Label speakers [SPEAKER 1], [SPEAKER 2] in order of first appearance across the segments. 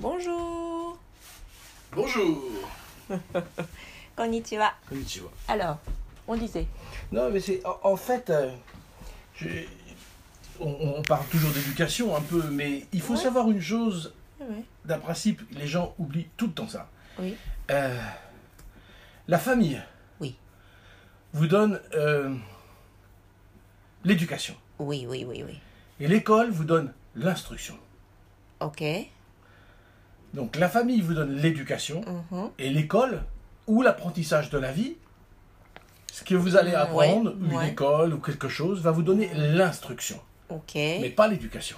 [SPEAKER 1] Bonjour.
[SPEAKER 2] Bonjour.
[SPEAKER 1] Konnichiwa.
[SPEAKER 2] Konnichiwa.
[SPEAKER 1] Alors, on disait.
[SPEAKER 2] Non, mais c'est en, en fait, euh, je- on, on parle toujours d'éducation un peu, mais il faut
[SPEAKER 1] Ouais.
[SPEAKER 2] savoir une chose d'un principe, les gens oublient tout le temps ça.
[SPEAKER 1] Oui.
[SPEAKER 2] Euh, la famille.
[SPEAKER 1] Oui.
[SPEAKER 2] Vous donne euh, l'éducation.
[SPEAKER 1] Oui, oui, oui, oui.
[SPEAKER 2] Et l'école vous donne l'instruction.
[SPEAKER 1] Ok.
[SPEAKER 2] Donc la famille vous donne l'éducation
[SPEAKER 1] Mhm.
[SPEAKER 2] et l'école ou l'apprentissage de la vie, ce que vous allez
[SPEAKER 1] Mm,
[SPEAKER 2] apprendre,
[SPEAKER 1] ouais,
[SPEAKER 2] une
[SPEAKER 1] ouais.
[SPEAKER 2] école ou quelque chose, va vous donner l'instruction, mais pas l'éducation.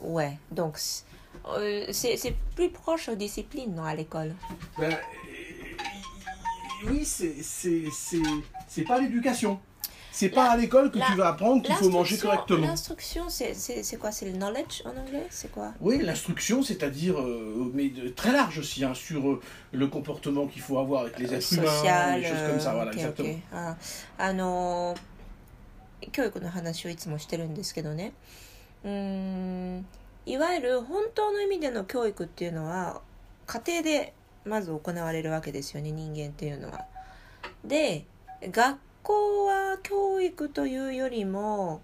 [SPEAKER 1] Ouais. Donc, c'est euh, c'est plus proche aux disciplines, non, à l'école?
[SPEAKER 2] Ben, euh, oui, c'est c'est- c'est- c'est pas l'éducation. C'est pas
[SPEAKER 1] La-
[SPEAKER 2] à l'école que
[SPEAKER 1] la-
[SPEAKER 2] tu vas apprendre qu'il faut manger
[SPEAKER 1] L'instruction-
[SPEAKER 2] correctement.
[SPEAKER 1] L'instruction, c'est c'est- c'est quoi C'est le knowledge en anglais C'est quoi
[SPEAKER 2] Oui, l'instruction, c'est-à-dire, euh, mais de- très large aussi, hein, sur euh, le comportement qu'il faut avoir avec les êtres humains,
[SPEAKER 1] social,
[SPEAKER 2] des choses comme ça, voilà,
[SPEAKER 1] euh, ok,
[SPEAKER 2] exactement.
[SPEAKER 1] ok ああの教育の話をいつもしてるんですけどねうーんいわゆる本当の意味での教育っていうのは家庭でまず行われるわけですよね人間っていうのは。で学 校は教育というよりも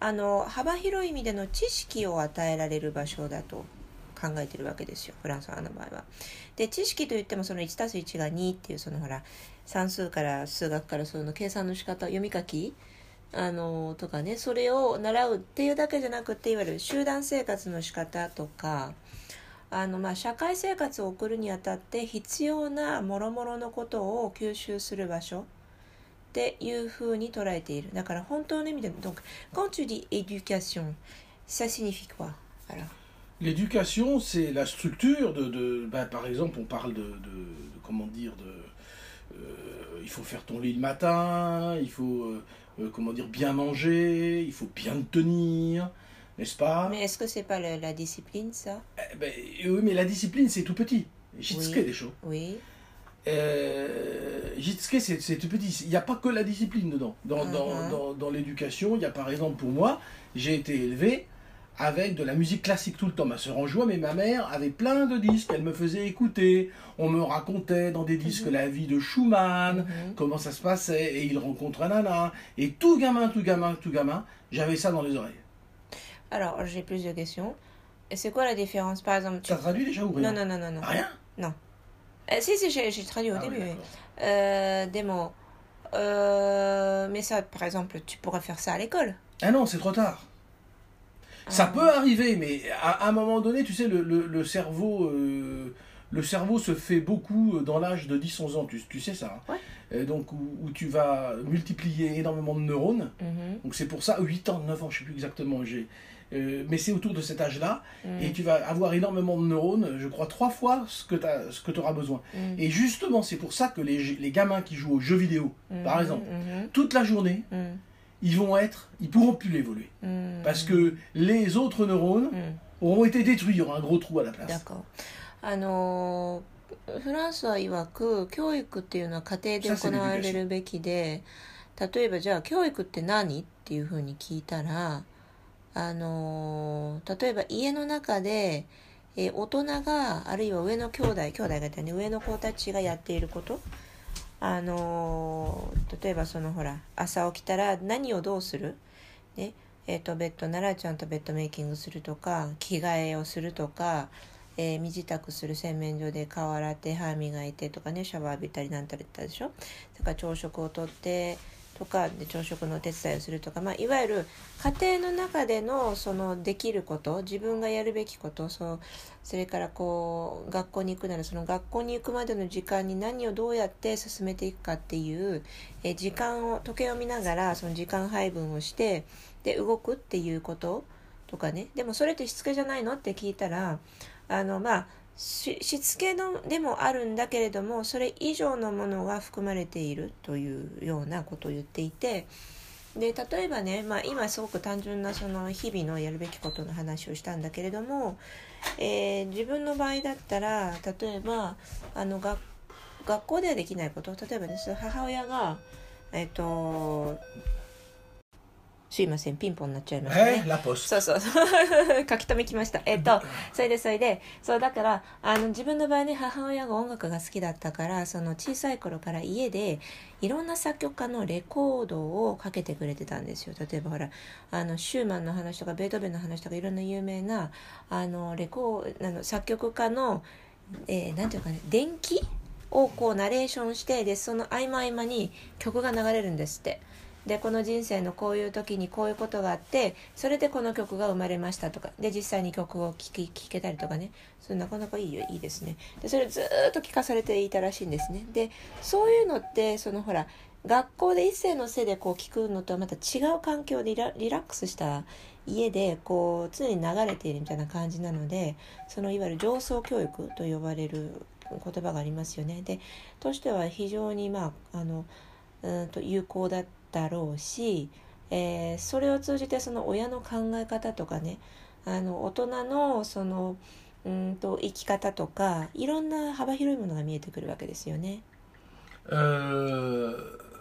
[SPEAKER 1] あの幅広い意味での知識を与えられる場所だと考えてるわけですよフランスの場合は。で知識といってもその 1+1 が2っていうそのほら算数から数学からその計算の仕方読み書きあのとかねそれを習うっていうだけじゃなくていわゆる集団生活の仕方とかあのまあ社会生活を送るにあたって必要な諸々のことを吸収する場所っていうふうに捉えているだから本当の意味で donc quand tu dis éducation ça signifie quoi alors
[SPEAKER 2] L'éducation, c'est la structure de, de ben, par exemple, on parle de, de- de- comment dire, de, euh, il faut faire ton lit le matin, il faut, euh, euh, comment dire, bien manger, il faut bien te tenir, n'est-ce pas
[SPEAKER 1] mais est-ce que c'est pas la, la discipline ça
[SPEAKER 2] Eh ben, oui, mais la discipline, c'est tout petit. Jitsuke,
[SPEAKER 1] Oui.
[SPEAKER 2] des choses.
[SPEAKER 1] oui
[SPEAKER 2] Euh, Jitsuke, c'est tout petit. Il n'y a pas que la discipline dedans. Dans, dans,
[SPEAKER 1] Mhm.
[SPEAKER 2] dans, dans l'éducation, il y a par exemple pour moi, j'ai été élevé avec de la musique classique tout le temps. Ma soeur en jouait, mais ma mère avait plein de disques. Elle me faisait écouter. On me racontait dans des disques
[SPEAKER 1] Mhm.
[SPEAKER 2] la vie de Schumann,
[SPEAKER 1] Mhm.
[SPEAKER 2] comment ça se passait, et il rencontre un nana. Et tout gamin, tout gamin, tout gamin, j'avais ça dans les oreilles.
[SPEAKER 1] Alors, j'ai plusieurs questions. Et c'est quoi la différence Par exemple, tu...
[SPEAKER 2] Ça traduit déjà ou rien?
[SPEAKER 1] Non, non, non, non, non.
[SPEAKER 2] Rien?
[SPEAKER 1] Euh, si, si, j'ai traduit au
[SPEAKER 2] Ah
[SPEAKER 1] début. oui. Euh, des mots. Euh, mais ça, par exemple, tu pourrais faire ça à l'école.
[SPEAKER 2] Ah non, c'est trop tard. Ça
[SPEAKER 1] Ah.
[SPEAKER 2] peut arriver, mais à, à un moment donné, tu sais, le, le- le cerveau, le cerveau se fait beaucoup dans l'âge de 10-11 ans, tu, tu sais ça. hein.
[SPEAKER 1] Ouais.
[SPEAKER 2] Donc, où, où tu vas multiplier énormément de neurones.
[SPEAKER 1] Mhm,
[SPEAKER 2] Donc, c'est pour ça, 8 ans, 9 ans, je sais plus exactement, j'ai. euh, mais c'est autour de cet âge-là,
[SPEAKER 1] mhm,
[SPEAKER 2] et tu vas avoir énormément de neurones, je crois, trois fois ce que tu auras besoin.
[SPEAKER 1] mhm,
[SPEAKER 2] Et justement, c'est pour ça que les, les gamins qui jouent aux jeux vidéo, par
[SPEAKER 1] mhm,
[SPEAKER 2] exemple,
[SPEAKER 1] mhm,
[SPEAKER 2] toute la journée,
[SPEAKER 1] mhm,
[SPEAKER 2] ils vont être, ils pourront plus évoluer.
[SPEAKER 1] mhm,
[SPEAKER 2] Parce que les autres neurones
[SPEAKER 1] mhm.
[SPEAKER 2] auront été détruits, il y aura un gros trou à la place.
[SPEAKER 1] D'accord. あのフランスは曰く教育っていうのは家庭で行われるべきで例えばじゃあ教育って何っていうふうに聞いたら あの例えば家の中で、えー大人があるいは上の兄弟兄弟がいたね上の子たちがやっていること。あの例えばそのほら朝起きたら何をどうする？ね。えー、とベッドならちゃんとベッドメイキングするとか着替えをするとか、えー身支度する洗面所で顔洗って歯磨いてとかねシャワー浴びたりなんたりってたでしょ？それから朝食をとってとかで朝食のお手伝いをするとか、まあ、いわゆる家庭の中でのそのできること自分がやるべきことそうそれからこう学校に行くならその学校に行くまでの時間に何をどうやって進めていくかっていう、え時間を時計を見ながらその時間配分をしてで動くっていうこととかね。でもそれってしつけじゃないの？って聞いたらあのまあしつけのでもあるんだけれどもそれ以上のものが含まれているというようなことを言っていてで例えばね、まあ、今すごく単純なその日々のやるべきことの話をしたんだけれども、えー自分の場合だったら例えばあの学学校ではできないこと例えばねその母親が、えっとすいませんピンポンになっちゃいましたね。
[SPEAKER 2] Eh, la poste.
[SPEAKER 1] そうそう。書き留めきました。えっとそれでそれでそうだからあの自分の場合ね母親が音楽が好きだったからその小さい頃から家でいろんな作曲家のレコードをかけてくれてたんですよ。例えばほらあのシューマンの話とかベートーベンの話とかいろんな有名なあのレコーあの作曲家の、えーなんていうかね電気をこうナレーションしてでその合間合間に曲が流れるんですって。でこの人生のこういう時にこういうことがあってそれでこの曲が生まれましたとか。で実際に曲を聴き聴けたりとかね。それなかなかいいよ。いいですね。でそれずっと聴かされていたらしいんですね。でそういうのってそのほら学校で一世のせいでこう聞くのとはまた違う環境でリラリラックスした家でこう常に流れているみたいな感じなのでそのいわゆる上層教育と呼ばれる言葉がありますよね。でとしては非常にまああのうんと有効だだろうし、えーそれを通じてその親の考え方とかねあの大人のそのうんと生き方とかいろんな幅広いものが見えてくるわけですよね。
[SPEAKER 2] えー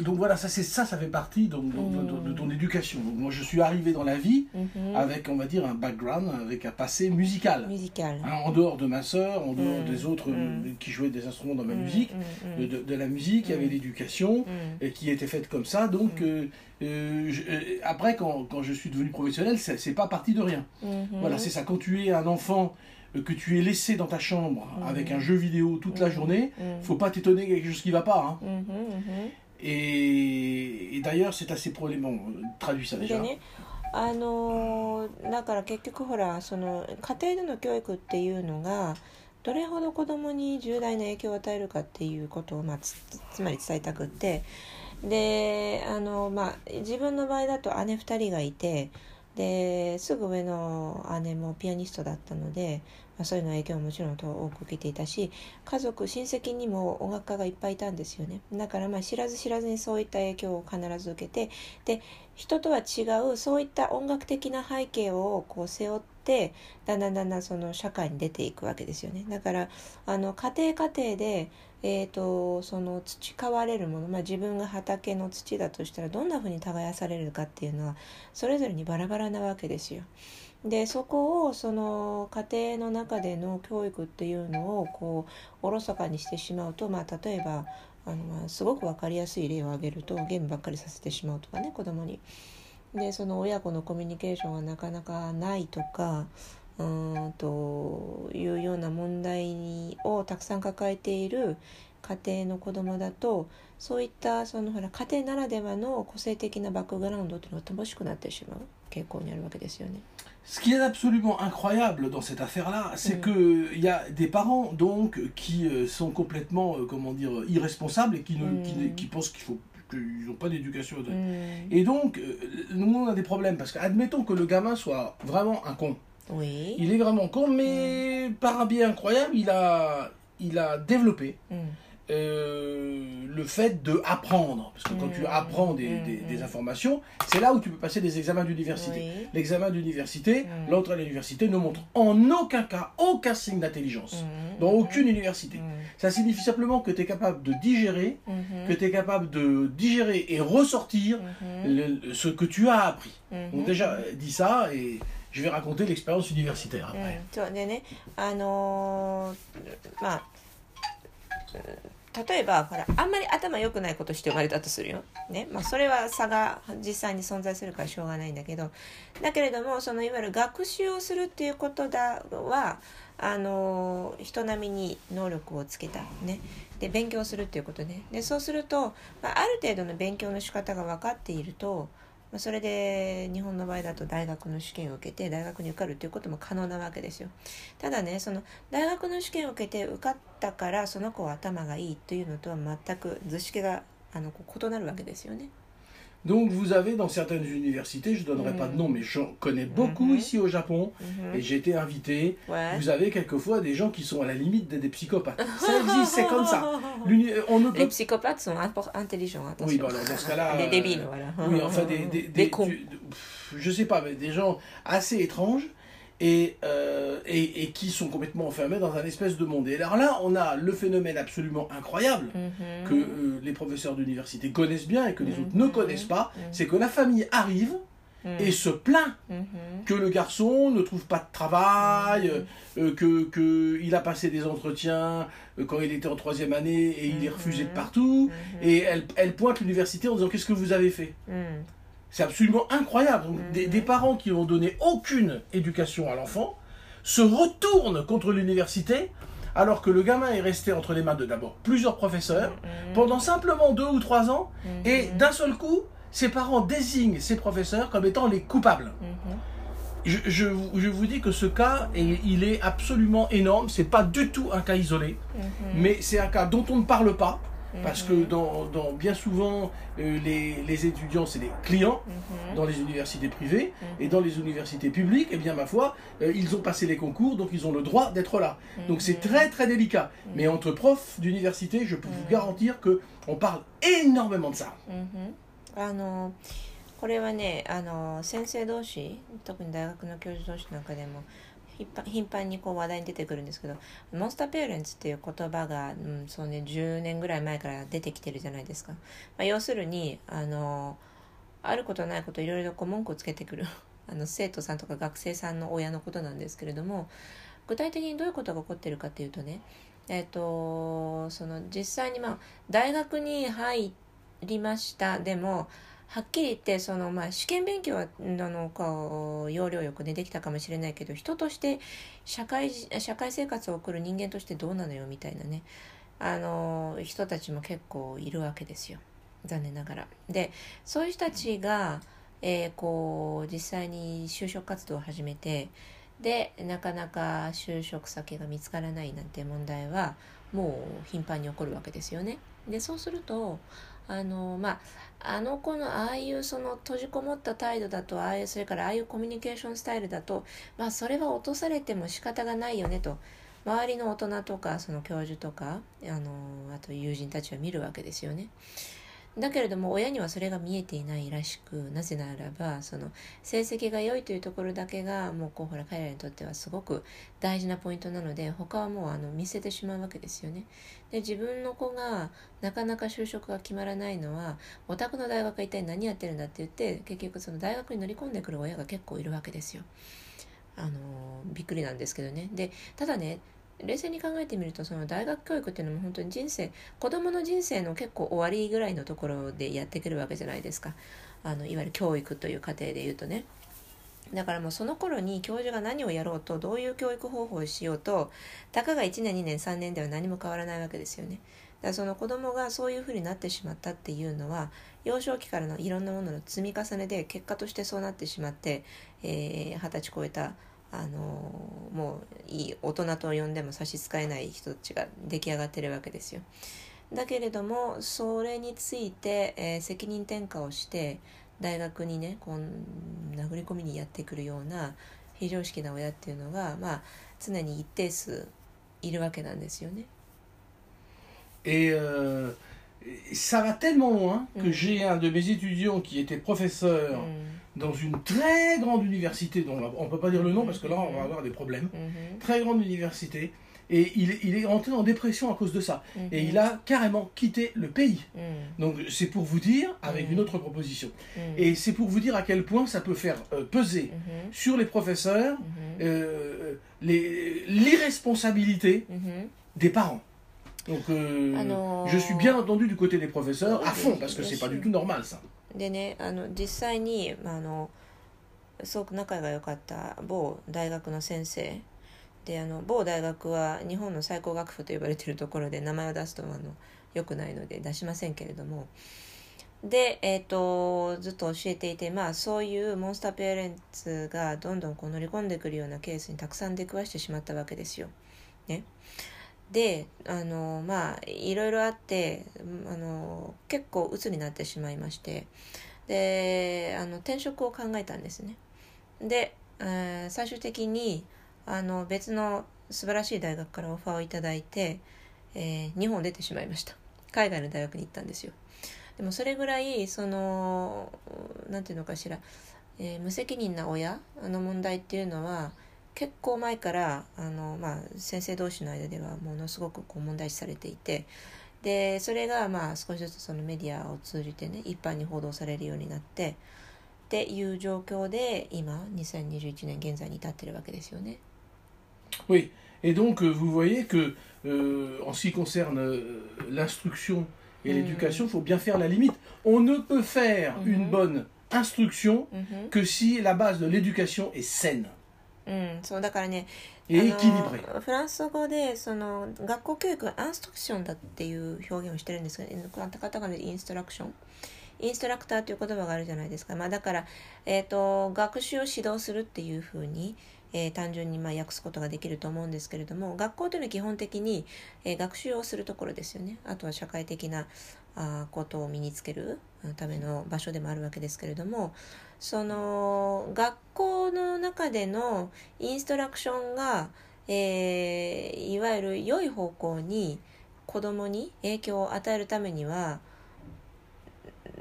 [SPEAKER 2] donc voilà, ça c'est ça, ça fait partie donc, de, ton mm. éducation. Moi je suis arrivé dans la vie
[SPEAKER 1] mm-hmm.
[SPEAKER 2] avec, on va dire, un background, avec un passé musical.
[SPEAKER 1] Musical.
[SPEAKER 2] Hein, en dehors de ma sœur, en dehors
[SPEAKER 1] mm.
[SPEAKER 2] des autres
[SPEAKER 1] mm.
[SPEAKER 2] euh, qui jouaient des instruments dans ma musique, de, la musique, il y avait l'éducation et qui était faite comme ça. Donc euh, euh, après, quand, quand, je suis devenu professionnel, c'est pas parti de rien.
[SPEAKER 1] Mm-hmm.
[SPEAKER 2] Voilà, c'est ça. Quand tu es un enfant que tu es laissé dans ta chambre avec un jeu vidéo toute la journée,
[SPEAKER 1] mmh.
[SPEAKER 2] faut pas t'étonner quelque chose qui va pas. Hein.
[SPEAKER 1] Mm-hmm,
[SPEAKER 2] Et, et d'ailleurs, c'est assez problématique. Bon, traduis ça déjà.
[SPEAKER 1] あのーだから結局ほらその家庭での教育っていうのがどれほど子供に重大な影響を与えるかっていうことを、まあ、つつまり伝えたくってであの、まあ、自分の場合だと姉2人がいてですぐ上の姉もピアニストだったので、まあ、そういうの影響ももちろん多く受けていたし家族親戚にも音楽家がいっぱいいたんですよねだからまあ知らず知らずにそういった影響を必ず受けてで人とは違うそういった音楽的な背景をこう背負ってだんだんだんだんその社会に出ていくわけですよねだからあの家庭家庭で、えー、とその培われるもの、まあ、自分が畑の土だとしたらどんなふうに耕されるかっていうのはそれぞれにバラバラなわけですよ。でそこをその家庭の中での教育っていうのをこうおろそかにしてしまうと、まあ、例えばあの、まあ、すごく分かりやすい例を挙げるとゲームばっかりさせてしまうとかね子供に。でその親子のコミュニケーションがなかなかないとかうんというような問題をたくさん抱えている家庭の子供だとそういったそのほら家庭ならではの個性的なバックグラウンドというのが乏しくなってしまう傾向にあるわけですよね。
[SPEAKER 2] Ce qui est absolument incroyable dans cette affaire-là, c'est
[SPEAKER 1] mm.
[SPEAKER 2] qu'il y a des parents donc qui euh, sont complètement euh, comment dire irresponsables et qui,
[SPEAKER 1] mm.
[SPEAKER 2] qui, pensent qu'il faut qu'ils n'ont pas d'éducation.
[SPEAKER 1] Mm.
[SPEAKER 2] Et donc, euh, nous, on a des problèmes. Parce qu'admettons que le gamin soit vraiment un con.
[SPEAKER 1] Oui.
[SPEAKER 2] Il est vraiment con, mais par un biais incroyable, il a, il a développé euh, le fait de apprendre, parce que quand tu
[SPEAKER 1] mm.
[SPEAKER 2] apprends des,
[SPEAKER 1] mm, mm.
[SPEAKER 2] des, informations, c'est là où tu peux passer des examens d'université. L'examen d'université, l'entrée à l'université ne montre en aucun cas aucun signe d'intelligence dans aucune université. Ça signifie simplement que tu es capable de digérer,
[SPEAKER 1] mm-hmm.
[SPEAKER 2] que tu es capable de digérer et ressortir
[SPEAKER 1] mm-hmm.
[SPEAKER 2] le, ce que tu as appris.
[SPEAKER 1] Mm-hmm.
[SPEAKER 2] On déjà euh, dit ça et je vais raconter l'expérience universitaire après.
[SPEAKER 1] Ah euh, ah. 例えばほらあんまり頭良くないことして生まれたとするよ、ね。まあ、それは差が実際に存在するからしょうがないんだけど。だけれどもそのいわゆる学習をするっていうことだはあの人並みに能力をつけた。ね。で勉強するっていうことね。でそうすると、まあ、ある程度の勉強の仕方が分かっているとまそれで日本の場合だと大学の試験を受けて大学に受かるということも可能なわけですよ。ただねその大学の試験を受けて受かったからその子は頭がいいというのとは全く図式があの異なるわけですよね。
[SPEAKER 2] Donc vous avez dans certaines universités, je ne donnerai pas de nom, mais j'en connais beaucoup
[SPEAKER 1] Mhm.
[SPEAKER 2] ici au Japon,
[SPEAKER 1] うん
[SPEAKER 2] et j'ai été invité.
[SPEAKER 1] Ouais.
[SPEAKER 2] Vous avez quelquefois des gens qui sont à la limite des, des psychopathes. Ça existe, c'est comme ça. On ne
[SPEAKER 1] Les psychopathes sont intelligents, attention.
[SPEAKER 2] Oui, bah alors dans ce cas-là. Euh,
[SPEAKER 1] débiles, voilà.
[SPEAKER 2] Oui, enfin des, des,
[SPEAKER 1] Des cons.
[SPEAKER 2] tu- je sais pas, mais des gens assez étranges. Et, euh, et, et qui sont complètement enfermés dans un espèce de monde. Et alors là, on a le phénomène absolument incroyable
[SPEAKER 1] Mhm.
[SPEAKER 2] que euh, les professeurs d'université connaissent bien et que les
[SPEAKER 1] Mhm.
[SPEAKER 2] autres ne connaissent pas,
[SPEAKER 1] Mhm.
[SPEAKER 2] c'est que la famille arrive et se plaint que le garçon ne trouve pas de travail, euh, que, que il a passé des entretiens euh, quand il était en troisième année et il est refusé de partout. Et elle, elle pointe l'université en disant qu'est-ce que vous avez fait? C'est absolument incroyable. Donc, des,
[SPEAKER 1] Mhm.
[SPEAKER 2] des parents qui n'ont donné aucune éducation à l'enfant se retournent contre l'université alors que le gamin est resté entre les mains de d'abord plusieurs professeurs
[SPEAKER 1] Mhm.
[SPEAKER 2] pendant simplement deux ou trois ans
[SPEAKER 1] Mhm.
[SPEAKER 2] et d'un seul coup, ses parents désignent ces professeurs comme étant les coupables. Je, je vous- je vous dis que ce cas, est- il est absolument énorme. C'est pas du tout un cas isolé, mais c'est un cas dont on ne parle pas parce que
[SPEAKER 1] Mhm.
[SPEAKER 2] dans, dans- bien souvent euh, les, les étudiants c'est des clients
[SPEAKER 1] Mhm.
[SPEAKER 2] dans les universités privées
[SPEAKER 1] Mhm.
[SPEAKER 2] et dans les universités publiques. Eh bien ma foi, euh, ils ont passé les concours, donc ils ont le droit d'être là. Donc c'est
[SPEAKER 1] Mhm.
[SPEAKER 2] très très délicat.
[SPEAKER 1] Mhm.
[SPEAKER 2] Mais entre profs d'université, je peux vous
[SPEAKER 1] Mhm.
[SPEAKER 2] garantir que on parle énormément de ça.
[SPEAKER 1] うんふんあのこれはねあの先生同士特に大学の教授同士なんかでも 頻繁にこう話題に出てくるんですけどモンスターペアレンツっていう言葉が、うんそうね、10年ぐらい前から出てきてるじゃないですか、まあ、要するにあのあることないこといろいろこう文句をつけてくる あの生徒さんとか学生さんの親のことなんですけれども具体的にどういうことが起こってるかっていうとねえっ、とその実際にまあ大学に入りました。でもはっきり言ってその、まあ、試験勉強はあのこう要領よくねできたかもしれないけど人として社会社会生活を送る人間としてどうなのよみたいなねあの人たちも結構いるわけですよ残念ながら。でそういう人たちが、えーこう実際に就職活動を始めてでなかなか就職先が見つからないなんて問題はもう頻繁に起こるわけですよね。でそうするとあのまああの子のああいうその閉じこもった態度だとああいうそれからああいうコミュニケーションスタイルだとまあそれは落とされても仕方がないよねと周りの大人とかその教授とかあのあと友人たちは見るわけですよね。だけれども親にはそれが見えていないらしくなぜならばその成績が良いというところだけがもうこうほら彼らにとってはすごく大事なポイントなので他はもうあの見捨てしまうわけですよね。で自分の子がなかなか就職が決まらないのはお宅の大学が一体何やってるんだって言って結局その大学に乗り込んでくる親が結構いるわけですよ。あのびっくりなんですけどね。でただね冷静に考えてみるとその大学教育っていうのも本当に人生子供の人生の結構終わりぐらいのところでやってくるわけじゃないですか。あのいわゆる教育という過程で言うとね。だからもうその頃に教授が何をやろうとどういう教育方法をしようとたかが1年2年3年では何も変わらないわけですよね。だからその子供がそういうふうになってしまったっていうのは幼少期からのいろんなものの積み重ねで結果としてそうなってしまって二十、えー歳超えたあのもういい大人と呼んでも差し支えない人たちが出来上がってるわけですよ。だけれどもそれについて、えー責任転嫁をして大学にねこう殴り込みにやってくるような非常識な親っていうのが、まあ、常に一定数いるわけなんですよね。
[SPEAKER 2] Et euh, ça va tellement loin que
[SPEAKER 1] mm.
[SPEAKER 2] j'ai un de mes étudiants qui était professeur
[SPEAKER 1] mm.
[SPEAKER 2] dans une très grande université, dont on ne peut pas dire le nom parce que là on va mm-hmm. avoir des problèmes,
[SPEAKER 1] mm-hmm.
[SPEAKER 2] très grande université, et il, est rentré en dépression à cause de ça. Et mm-hmm. il a carrément quitté le pays.
[SPEAKER 1] Mm.
[SPEAKER 2] Donc c'est pour vous dire, avec une autre proposition, et c'est pour vous dire à quel point ça peut faire euh, peser sur les professeurs euh, l'irresponsabilité des parents. Donc euh, je suis bien entendu du côté des professeurs à fond parce que c'est pas du tout normal ça.
[SPEAKER 1] でねあの実際にまああのすごく仲が良かった某大学の先生であの某大学は日本の最高学府と呼ばれているところで名前を出すとあの良くないので出しませんけれどもで、えー、とずっと教えていて、まあ、そういうモンスターペアレンツがどんどんこう乗り込んでくるようなケースにたくさん出くわしてしまったわけですよ。ね、であのまあいろいろあってあの結構鬱になってしまいましてであの転職を考えたんですね。で、えー最終的にあの別の素晴らしい大学からオファーをいただいて、えー日本出てしまいました。海外の大学に行ったんですよ。でもそれぐらいそのなんていうのかしら、えー無責任な親の問題っていうのは結構前からあの、まあ、先生同士の間ではものすごくこう問題視されていてでそれがまあ少しずつそのメディアを通じてね一般に報道されるようになってっていう状況で今2021年現在に至ってるわけですよね。
[SPEAKER 2] Oui, et donc euh, vous voyez que euh, en ce qui concerne euh, l'instruction et
[SPEAKER 1] Mhm.
[SPEAKER 2] l'éducation, il faut bien faire la limite. On ne peut faire
[SPEAKER 1] Mhm.
[SPEAKER 2] une bonne instruction que si la base de l'éducation est saine
[SPEAKER 1] うん、そうだからねあの.フランス語でその学校教育がインストラクションだっていう表現をしてるんですけどカタカナでインストラクション。インストラクターという言葉があるじゃないですか、まあ、だから、えー、と学習を指導するっていうふうに、えー単純にまあ訳すことができると思うんですけれども学校というのは基本的に、えー学習をするところですよね。あとは社会的なあことを身につけるための場所でもあるわけですけれどもその学校の中でのインストラクションが、えーいわゆる良い方向に子供に影響を与えるためには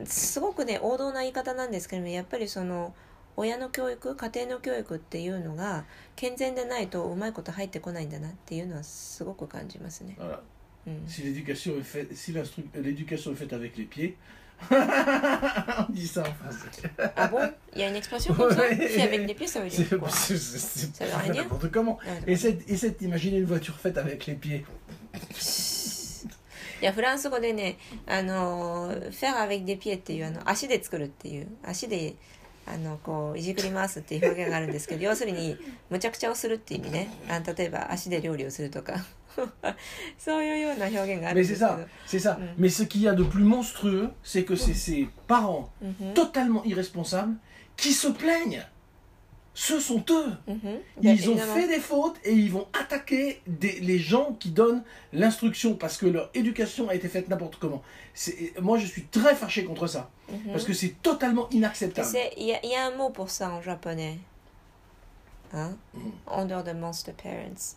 [SPEAKER 1] すごくね王道な言い方なんですけれどもやっぱりその親の教育家庭の教育っていうのが健全でないとうまいこと入ってこないんだなっていうのはすごく感じますね。
[SPEAKER 2] Voilà.
[SPEAKER 1] うん、
[SPEAKER 2] Si l'éducation est faite, si l'instru- l'éducation est faite avec les pieds, on dit ça en français.
[SPEAKER 1] Ah bon Il y a une expression comme ça
[SPEAKER 2] Ouais.
[SPEAKER 1] Si avec des pieds, ça veut dire
[SPEAKER 2] C'est
[SPEAKER 1] quoi
[SPEAKER 2] c'est- c'est-
[SPEAKER 1] Ça veut
[SPEAKER 2] c'est
[SPEAKER 1] rien dire
[SPEAKER 2] n'importe comment.
[SPEAKER 1] Ah,
[SPEAKER 2] Et cette, et cette, imaginez une voiture faite avec les pieds.
[SPEAKER 1] いやフランス語でねあのフェア・アベイ・デ・ピエっていうあの足で作るっていう足であのこういじくり回すっていう表現があるんですけど要するにむちゃくちゃをするっていう意味ねあの例えば足で料理をするとか そういうような表現があるん
[SPEAKER 2] Mais
[SPEAKER 1] で
[SPEAKER 2] c'est
[SPEAKER 1] すけど
[SPEAKER 2] ça, c'est ça.
[SPEAKER 1] Mm.
[SPEAKER 2] Mais ce qu'il y a de plus monstrueux, c'est que c'est ces parents
[SPEAKER 1] うんふん
[SPEAKER 2] totalement irresponsables qui se plaignent. Ce sont eux.
[SPEAKER 1] うんふん
[SPEAKER 2] Ils ont
[SPEAKER 1] で
[SPEAKER 2] fait des fautes et ils vont attaquer des- les gens qui donnent l'instruction parce que leur éducation a été faite n'importe comment. C'est- Moi, je suis très fâché contre ça
[SPEAKER 1] うんふん
[SPEAKER 2] parce que c'est totalement inacceptable.
[SPEAKER 1] C'est- Il y, a- il y a un mot pour ça en japonais. Hein?
[SPEAKER 2] Mhm.
[SPEAKER 1] En dehors de monster parents.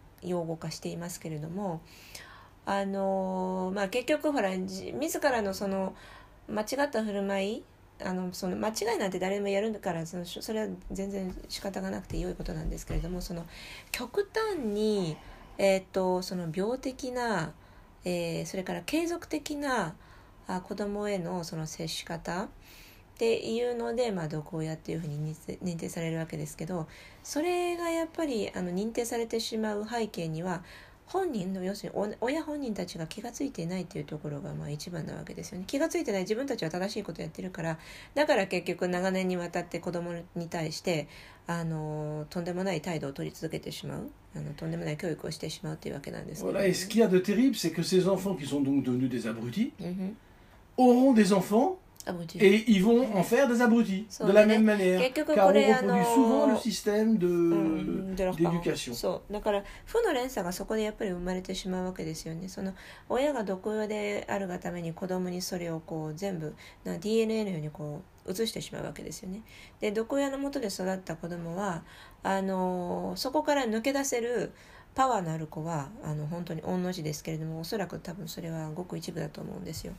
[SPEAKER 1] 用語化していますけれどもあのまあ結局ほら自らのその間違った振る舞いあのその間違いなんて誰でもやるからそのそれは全然仕方がなくて良いことなんですけれどもその極端に、えー、とその病的な、えーそれから継続的なあ子供へのその接し方っていうので、まあ、毒親っていうふうに認定されるわけですけどそれがやっぱりあの認定されてしまう背景には本人の要するにお親本人たちが気が付いていないっていうところがまあ一番なわけですよね気が付いてない自分たちは正しいことをやってるからだから結局長年にわたって子供に対してあのとんでもない態度を取り続けてしまうあのとんでもない教育をしてしまうというわけなんですけど
[SPEAKER 2] Voilà. Et ce qu'il y a de terrible, c'est que ces enfants qui sont donc devenus des abrutis
[SPEAKER 1] うんふん
[SPEAKER 2] auront des enfants
[SPEAKER 1] あもちろん
[SPEAKER 2] et ils vont en faire des abrutis de la même manière. Car on reproduit souvent le système d'éducation.
[SPEAKER 1] そうだから負の連鎖がそこでやっぱり生まれてしまうわけですよねその親が毒親であるがために子供にそれをこう全部な DNA のようにこう移してしまうわけですよねで毒親のもとで育った子供はあのそこから抜け出せるパワーのある子はあの本当に御の字ですけれどもおそらく多分それはごく一部だと思うんですよ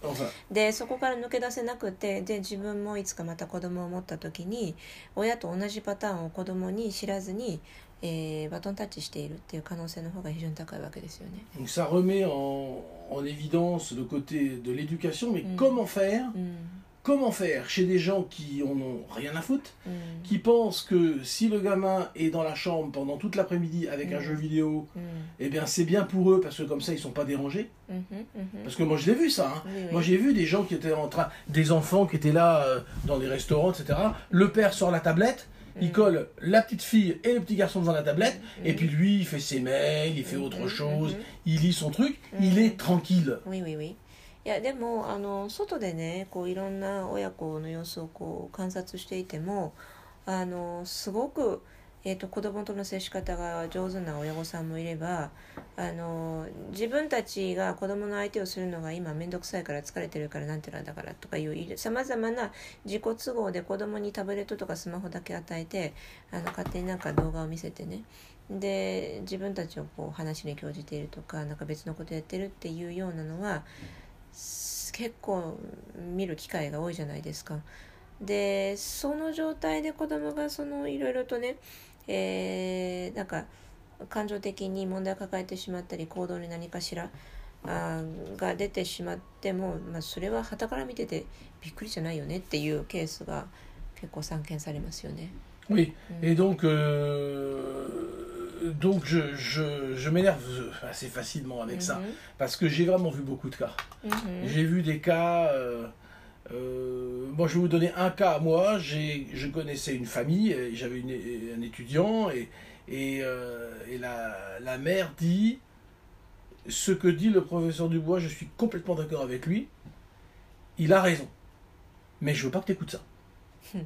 [SPEAKER 1] でそこから抜け出せなくてで自分もいつかまた子供を持った時に親と同じパターンを子供に知らずに、えーバトンタッチしているっていう可能性の方が非常に高いわけですよね。
[SPEAKER 2] donc ça remet en, en évidence le côté de l'éducation, mais
[SPEAKER 1] Mm.
[SPEAKER 2] comment faire
[SPEAKER 1] うん、
[SPEAKER 2] Comment faire chez des gens qui en ont rien à foutre,
[SPEAKER 1] mm.
[SPEAKER 2] qui pensent que si le gamin est dans la chambre pendant toute l'après-midi avec un
[SPEAKER 1] mm.
[SPEAKER 2] jeu vidéo,
[SPEAKER 1] mm.
[SPEAKER 2] eh bien c'est bien pour eux parce que comme ça ils sont pas dérangés.
[SPEAKER 1] Mm-hmm, mm-hmm.
[SPEAKER 2] Parce que moi je l'ai vu ça. Hein. Moi j'ai vu des gens qui étaient en train, des enfants qui étaient là euh, dans des restaurants, etc. Le père sort la tablette, il colle la petite fille et le petit garçon devant la tablette, et puis lui il fait ses mails, il fait autre
[SPEAKER 1] mm-hmm,
[SPEAKER 2] chose, il lit son truc, il est tranquille.
[SPEAKER 1] Oui oui oui. いやでもあの外でねこういろんな親子の様子をこう観察していてもあのすごく、えーと、子供との接し方が上手な親御さんもいればあの自分たちが子供の相手をするのが今面倒くさいから疲れてるからなんてなんだからとかいうさまざまな自己都合で子供にタブレットとかスマホだけ与えてあの勝手になんか動画を見せてね。で自分たちをこう話に興じているとかなんか別のことやってるっていうようなのは結構見る機会が多いじゃないですか。でその状態で子供がそのいろいろとねえー、なんか感情的に問題を抱えてしまったり行動に何かしらあが出てしまっても、まあ、それは傍から見ててびっくりじゃないよねっていうケースが結構散見されますよね。
[SPEAKER 2] Oui, et donc, euh, donc je, je, je m'énerve assez facilement avec ça, parce que j'ai vraiment vu beaucoup de cas. J'ai vu des cas, euh, Euh, moi, je vais vous donner un cas à moi. Je connaissais une famille, j'avais un étudiant, et, et, euh, et la, la, mère dit Ce que dit le professeur Dubois, je suis complètement d'accord avec lui. Il a raison. Mais je veux pas que tu écoutes ça.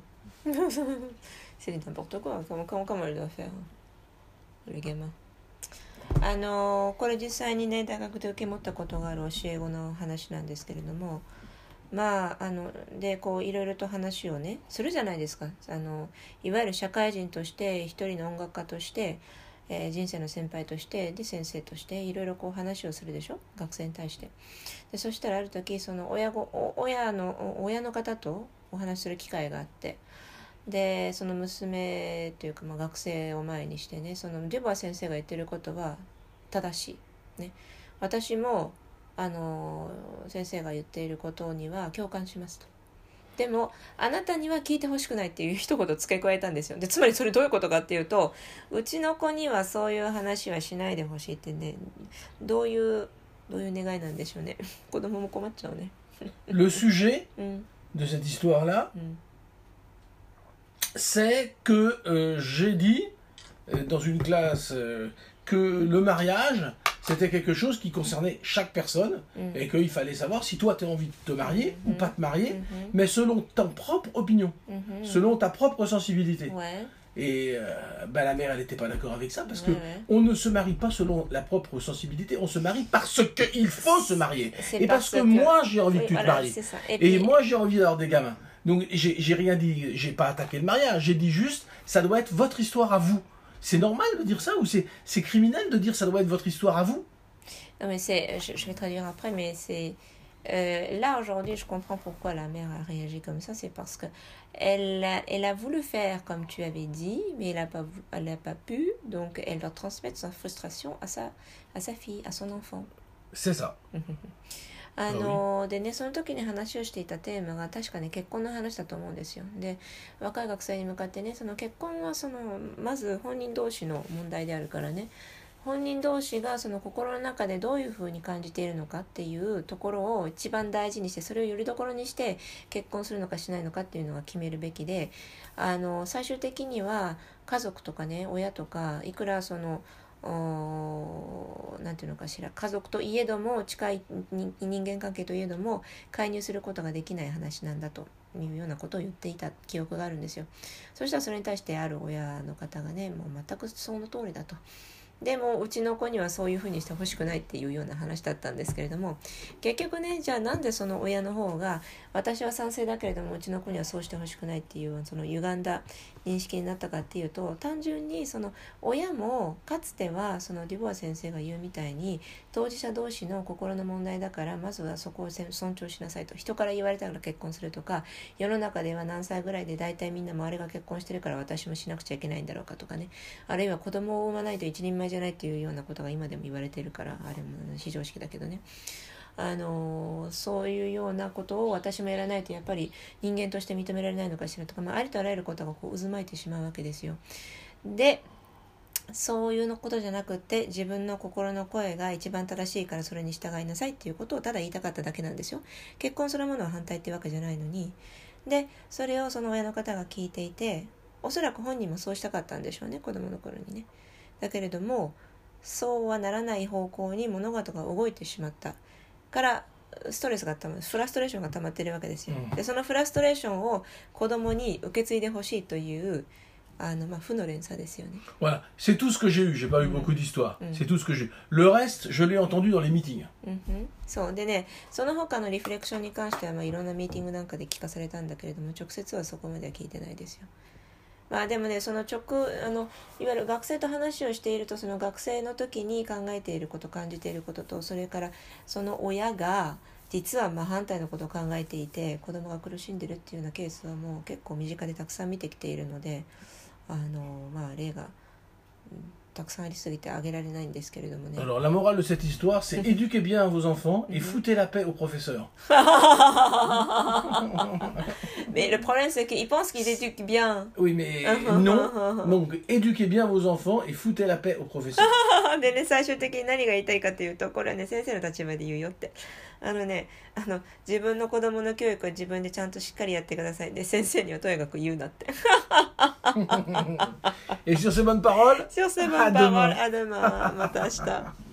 [SPEAKER 1] C'est n'importe quoi. Comment, comment, comment elle doit faire, le gamin あのこれ実際にね大学で受け持ったことがある教え子の話なんですけれどもまああのでこういろいろと話をねするじゃないですか。あのいわゆる社会人として一人の音楽家として、えー、人生の先輩としてで先生としていろいろこう話をするでしょ？学生に対して。でそしたらある時その親ご親の親の方とお話しする機会があってでその娘というか、まあ、学生を前にしてねそのデュバー先生が言ってることは正しい、ね、私もあの先生が言っていることには共感しますと。でもあなたには聞いてほしくないっていう一言付け加えたんですよ。でつまりそれどういうことかっていうとうちの子にはそういう話はしないでほしいってねどういうどういう願いなんでしょうね。子供も困っちゃうね。
[SPEAKER 2] Le sujet de cette histoire-là, c'est que euh, j'ai dit dans une classe euh, que le mariage C'était quelque chose qui concernait chaque personne mm. et qu'il fallait savoir si toi tu as envie de te marier ou mm-hmm. pas te marier, mm-hmm. mais selon ta propre opinion, mm-hmm. selon ta propre sensibilité. Et euh, bah, la mère, elle n'était pas d'accord avec ça parce que on ne se marie pas selon la propre sensibilité, on se marie parce qu'il faut se marier. Et parce, que, moi, j'ai envie que tu te maries. Et, moi, j'ai envie d'avoir des gamins. Donc, j'ai rien dit, j'ai pas attaqué le mariage, j'ai dit juste, ça doit être votre histoire à vous. C'est normal de dire ça ou c'est criminel de dire ça doit être votre histoire à vous?
[SPEAKER 1] Non mais c'est, je, vais traduire après, mais c'est euh, là aujourd'hui je comprends pourquoi la mère a réagi comme ça, c'est parce que elle a, elle a voulu faire comme tu avais dit, mais elle n'a pas, elle pas pu, donc elle doit transmettre sa frustration à sa, à sa fille, à son enfant.
[SPEAKER 2] C'est ça.
[SPEAKER 1] あのでねその時に話をしていたテーマが確かね結婚の話だと思うんですよ。で若い学生に向かってねその結婚はそのまず本人同士の問題であるからね本人同士がその心の中でどういうふうに感じているのかっていうところを一番大事にしてそれをよりどころにして結婚するのかしないのかっていうのは決めるべきであの最終的には家族とかね親とかいくらその何て言うのかしら家族といえども近い人間関係といえども介入することができない話なんだというようなことを言っていた記憶があるんですよそしたらそれに対してある親の方がねもう全くその通りだと。でもうちの子にはそういうふうにしてほしくないっていうような話だったんですけれども結局ねじゃあなんでその親の方が私は賛成だけれどもうちの子にはそうしてほしくないっていうその歪んだ認識になったかっていうと単純にその親もかつてはそのデュボア先生が言うみたいに当事者同士の心の問題だからまずはそこを尊重しなさいと人から言われたから結婚するとか世の中では何歳ぐらいで大体みんな周りが結婚してるから私もしなくちゃいけないんだろうかとかね。あるいは子供を産まないと一人前じゃないっていうようなことが今でも言われてるからあれも非常識だけどね。あのそういうようなことを私もやらないとやっぱり人間として認められないのかしらとか、まあ、ありとあらゆることがこう渦巻いてしまうわけですよ。でそういうのことじゃなくって自分の心の声が一番正しいからそれに従いなさいっていうことをただ言いたかっただけなんですよ。結婚するものは反対ってわけじゃないのに。でそれをその親の方が聞いていておそらく本人もそうしたかったんでしょうね子供の頃にね。だけれどもそうはならない方向に物事が動いてしまったからストレスがたまフラストレーションが溜まってるわけですよ、うん、でそのフラストレーションを子供に受け継いでほしいというあの、まあ、負の連鎖ですよね。
[SPEAKER 2] Voilà, c'est tout ce que j'ai eu. J'ai pas eu beaucoup d'histoires.
[SPEAKER 1] Mm.
[SPEAKER 2] C'est tout ce que j'ai eu. Le reste, je l'ai entendu dans les meetings.
[SPEAKER 1] そうでねその他のリフレクションに関しては、まあ、いろんなミーティングなんかで聞かされたんだけれども直接はそこまでは聞いてないですよ。まあでもねその直あのいわゆる学生と話をしているとその学生の時に考えていること感じていることとそれからその親が実は真反対のことを考えていて子供が苦しんでるっていうようなケースはもう結構身近でたくさん見てきているのであのまあ例がたくさんありすぎて挙げられないんですけれどもね。
[SPEAKER 2] Alors, la morale de cette histoire, c'est éduquez bien vos enfants et
[SPEAKER 1] Mhm.
[SPEAKER 2] foutez la paix aux professeurs.
[SPEAKER 1] Mais le problème, c'est qu'ils pensent qu'ils éduquent bien.
[SPEAKER 2] Oui, mais
[SPEAKER 1] Mhm.
[SPEAKER 2] non. Donc, éduquez bien vos enfants et foutez la paix aux professeurs.
[SPEAKER 1] でね、最終的に何が言いたいかというと、これはね、先生の立場で言うよって。 あのね、あの、自分の子供の教育は自分でちゃんとしっかりやってください。で、先生にはとにかく言うなって。
[SPEAKER 2] et sur ces bonnes paroles,
[SPEAKER 1] Sur ces
[SPEAKER 2] À
[SPEAKER 1] bonnes
[SPEAKER 2] demain.
[SPEAKER 1] paroles, à demain. また明日。